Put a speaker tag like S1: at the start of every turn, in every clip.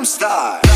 S1: Gangnam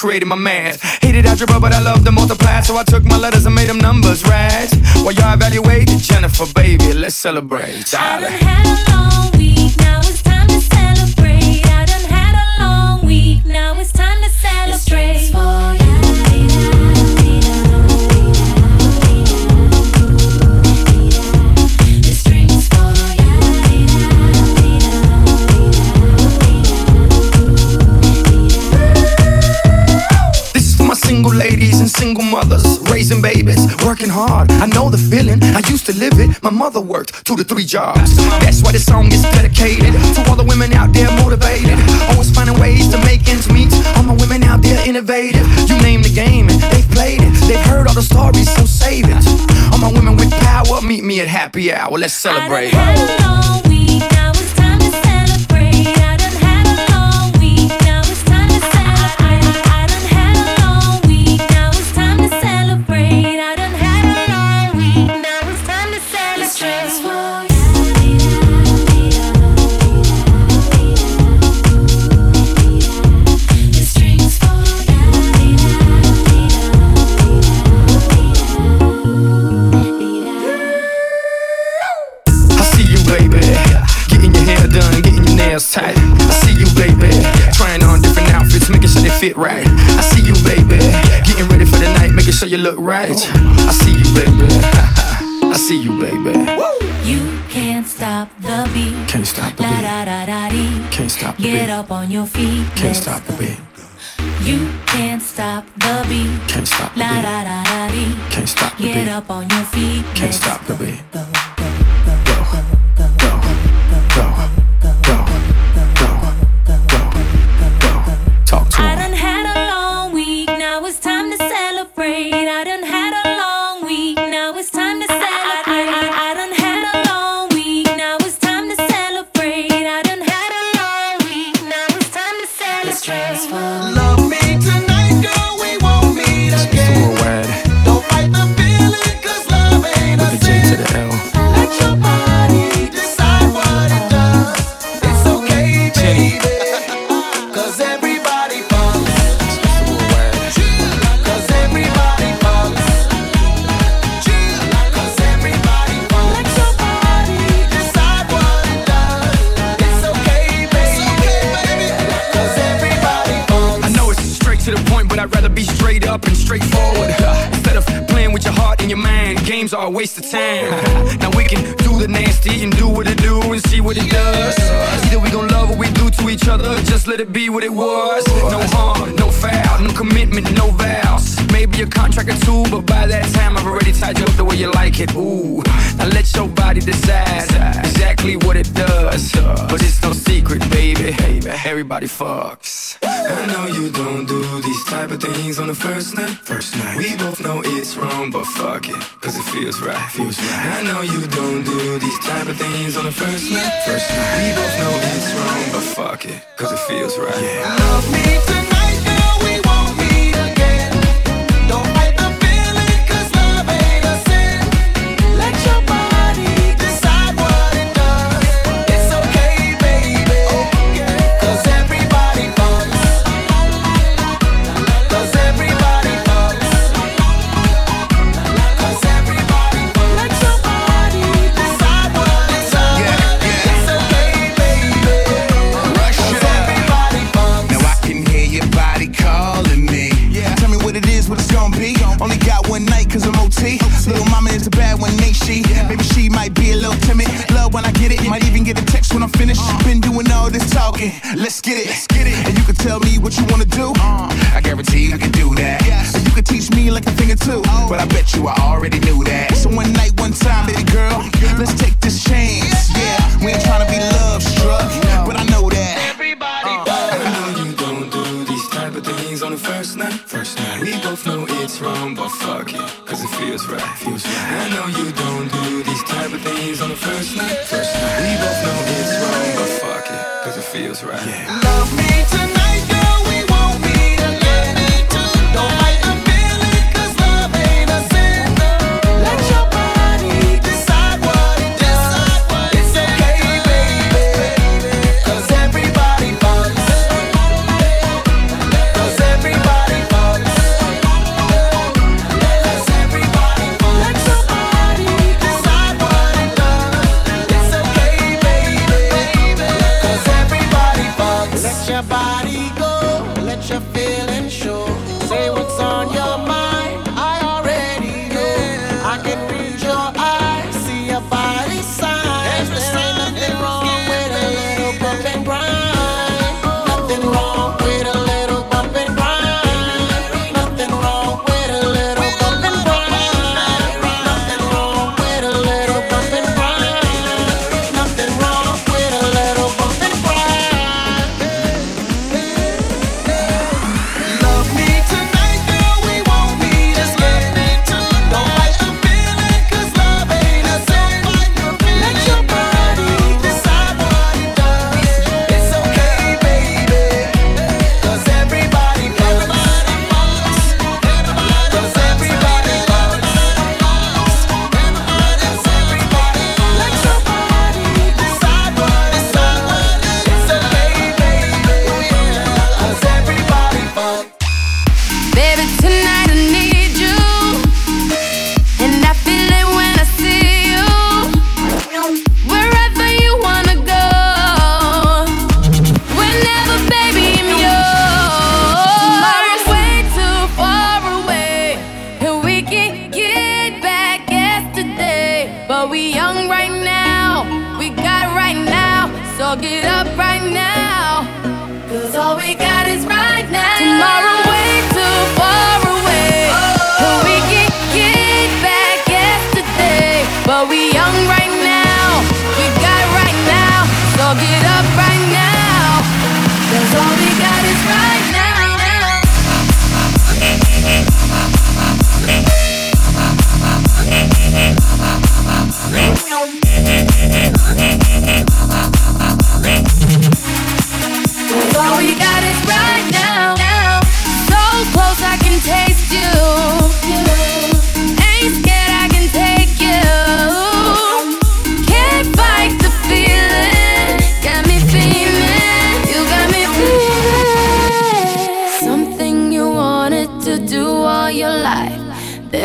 S2: created my mans. Hated algebra, but I love to multiply, so I took my letters and made them numbers, right? While y'all evaluate, Jennifer, baby, let's celebrate.
S3: Darling. I done had a long week now.
S2: mothers, raising babies, working hard. I know the feeling, I used to live it. My mother worked two to three jobs. That's why this song is dedicated to all the women out there motivated. Always finding ways to make ends meet. All my women out there innovative. You name the game, and they've played it. They've heard all the stories, so save it. All my women with power, meet me at happy hour. Let's celebrate. fit right. I see you, baby. Getting ready for the night, making sure you look right. I see you, baby. I see you, baby.
S3: You can't stop the beat.
S2: Can't stop the beat.
S3: Da, da, da, dee.
S2: Can't stop the beat.
S3: Get up on your feet.
S2: Can't Let's stop the beat.
S3: You can't stop the beat.
S2: Can't stop the beat.
S3: La, da, da, da, dee.
S2: Can't stop the beat.
S3: Get up on your feet.
S2: Can't Let's stop the beat.
S3: Go.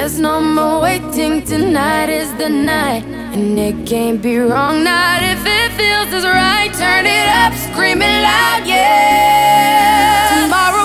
S2: There's no more waiting, tonight
S4: is the night. And it can't be
S2: wrong, not if it feels as right. Turn it
S5: up,
S1: scream it loud,
S2: yeah.
S6: Tomorrow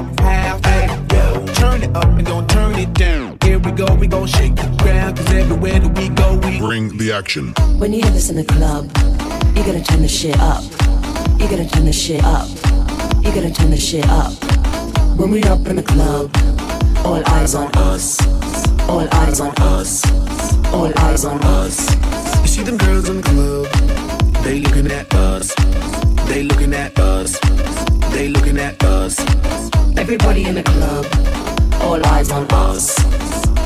S4: gon' shake the ground. Cause everywhere that we go, we
S5: Bring the action.
S6: When you hear this in the club, you gotta turn the shit up. You gotta turn the shit up. You gotta turn the shit up. When we up in the club, all eyes on us. All eyes on us. All eyes on us.
S4: You see them girls in the club, they looking at us. They looking at us. They looking at us.
S6: Everybody in the club, all eyes on us.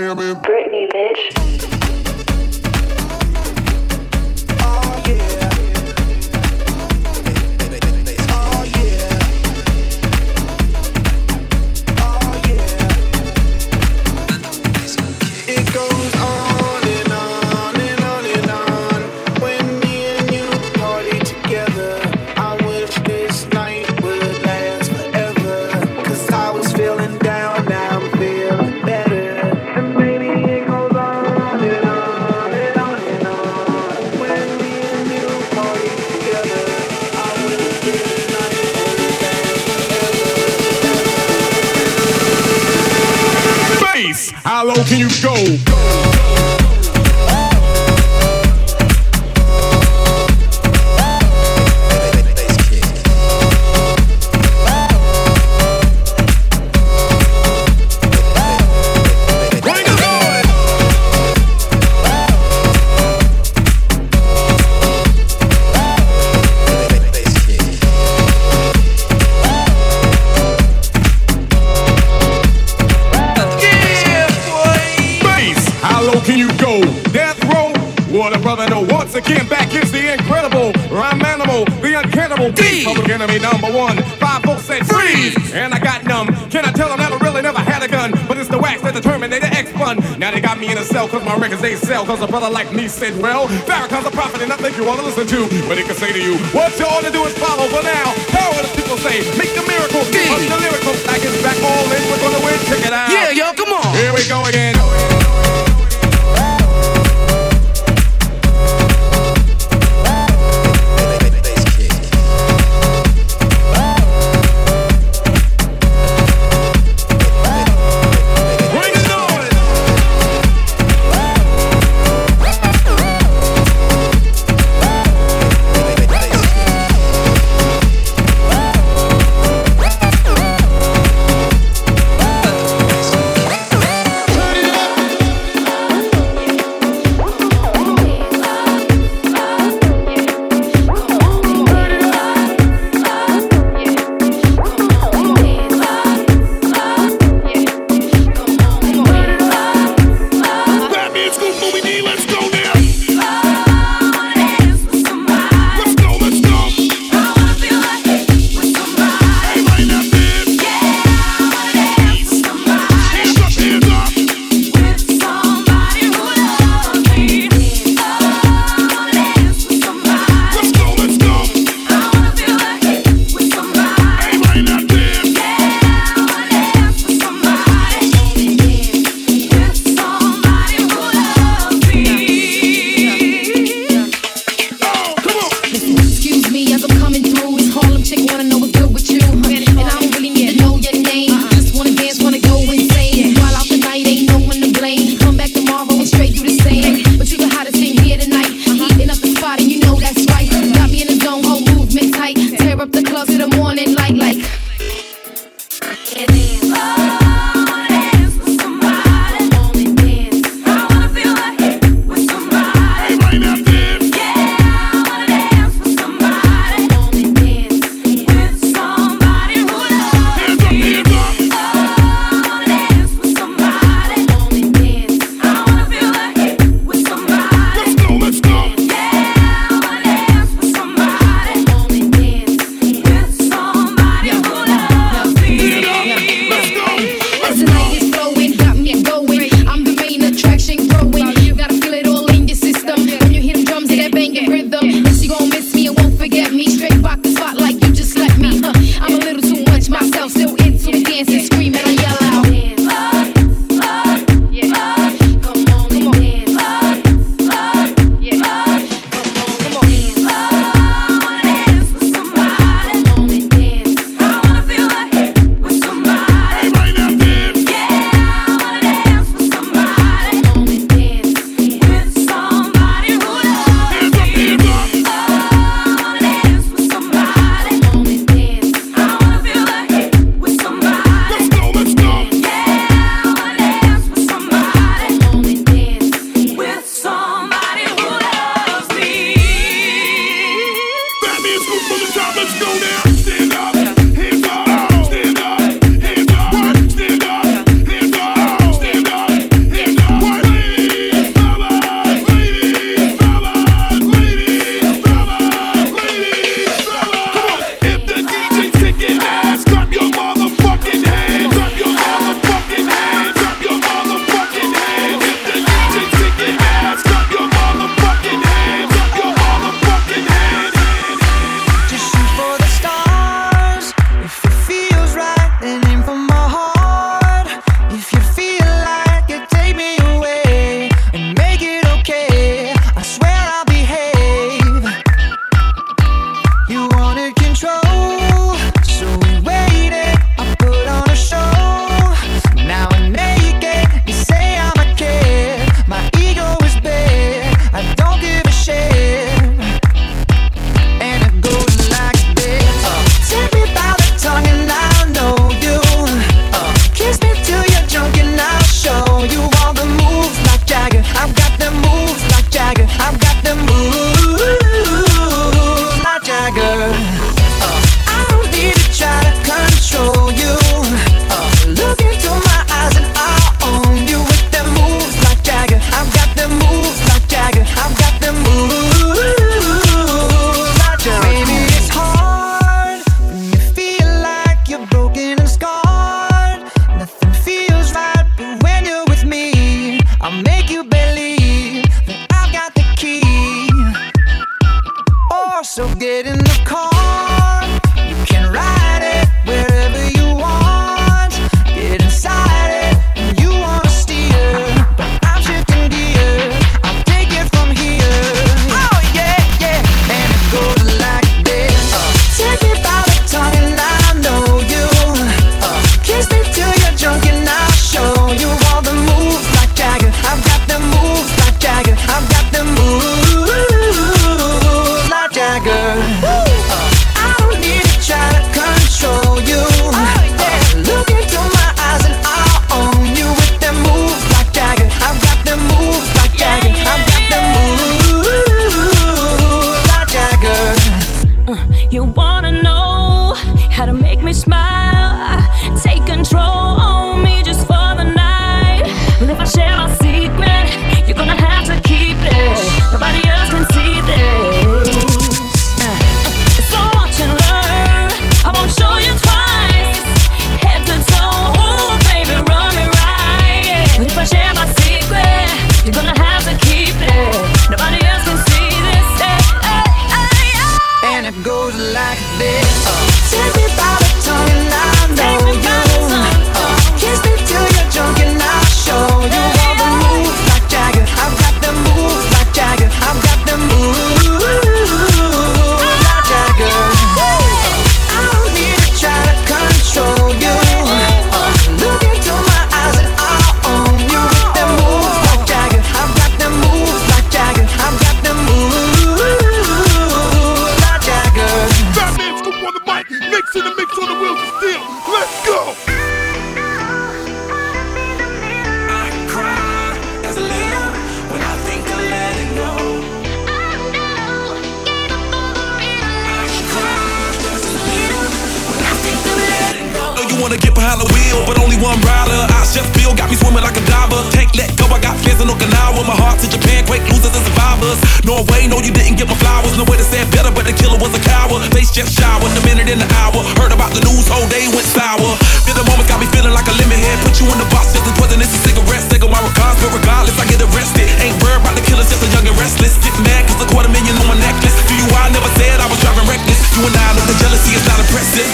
S6: Britney, bitch.
S4: Cause
S7: a brother like me said, well, there comes a prophet in the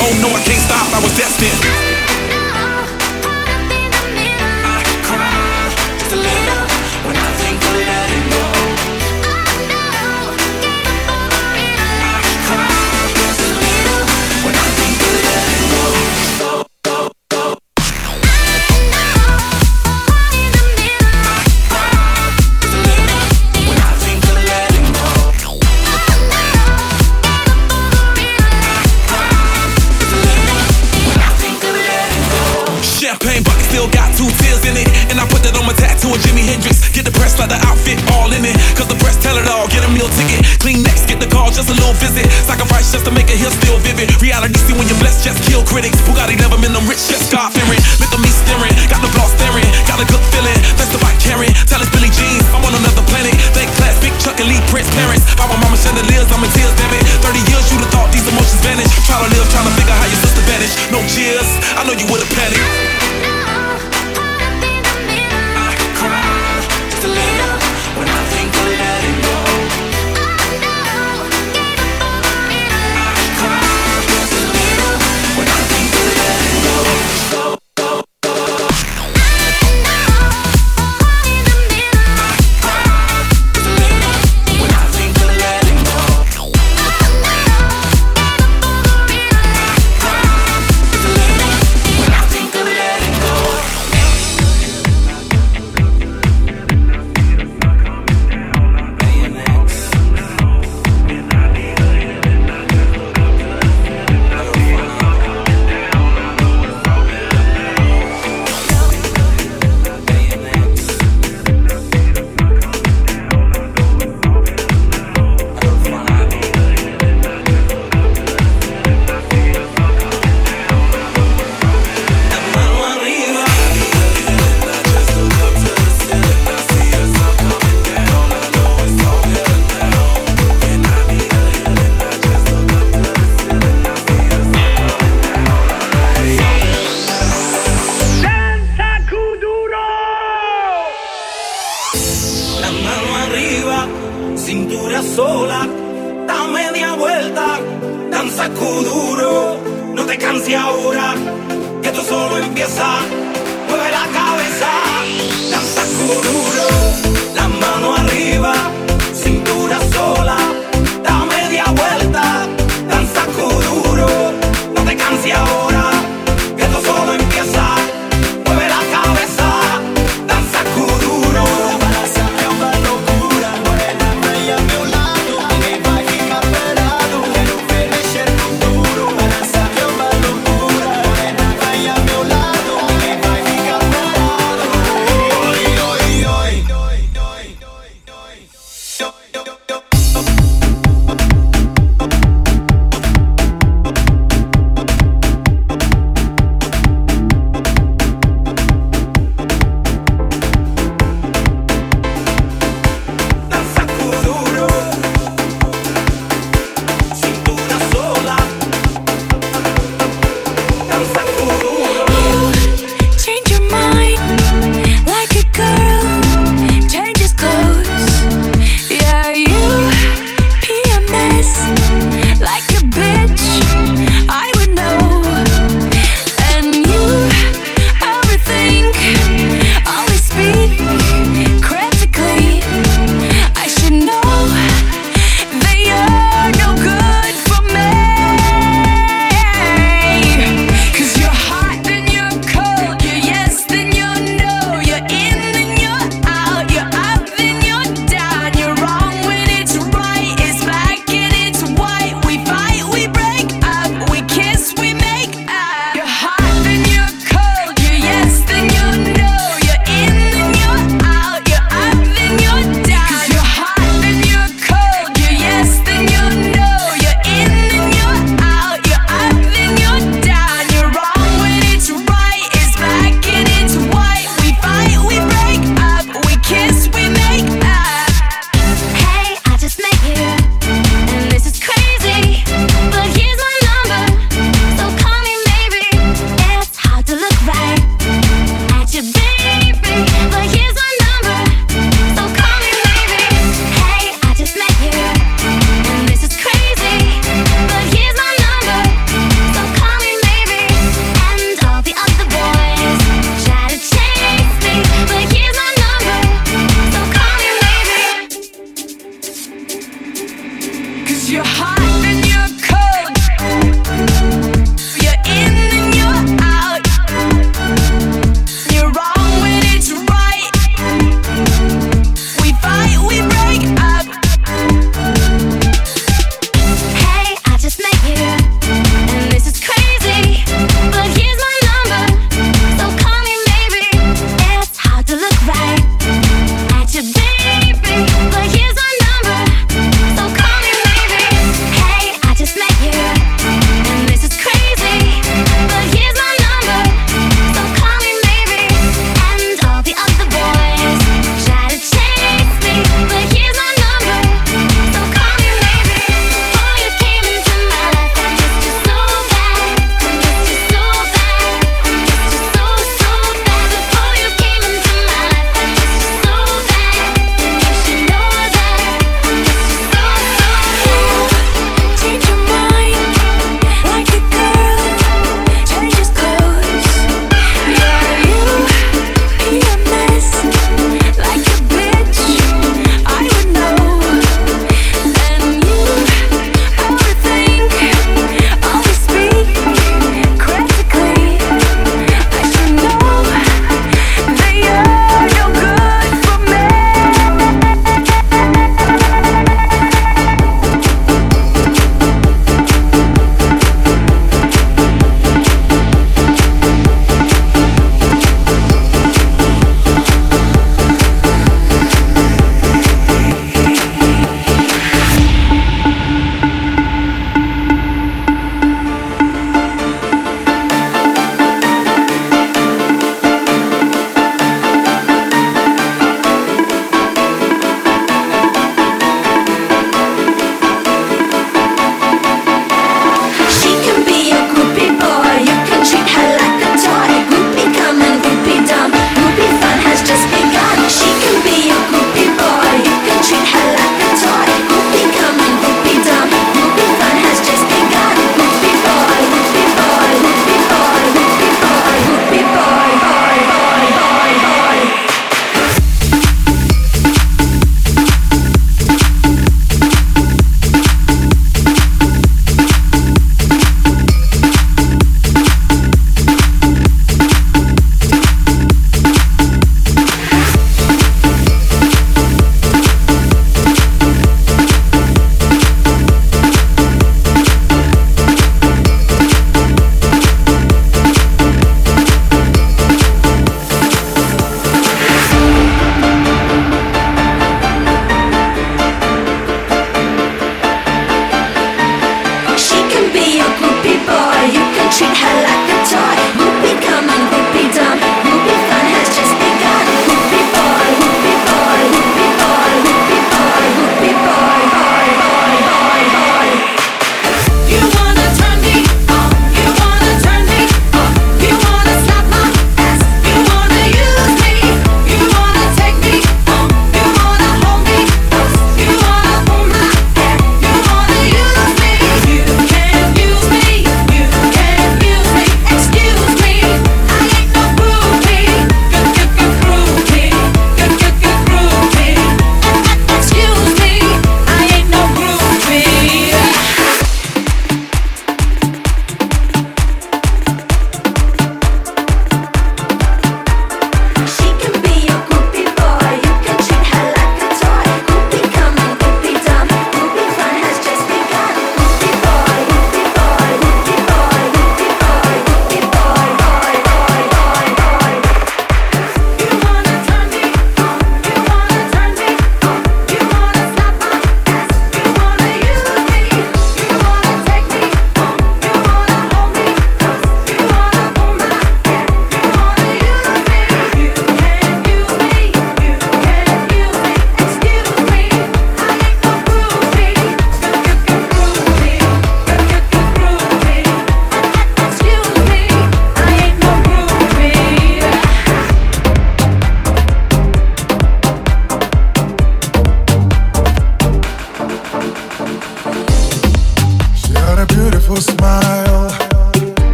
S5: Oh
S8: no,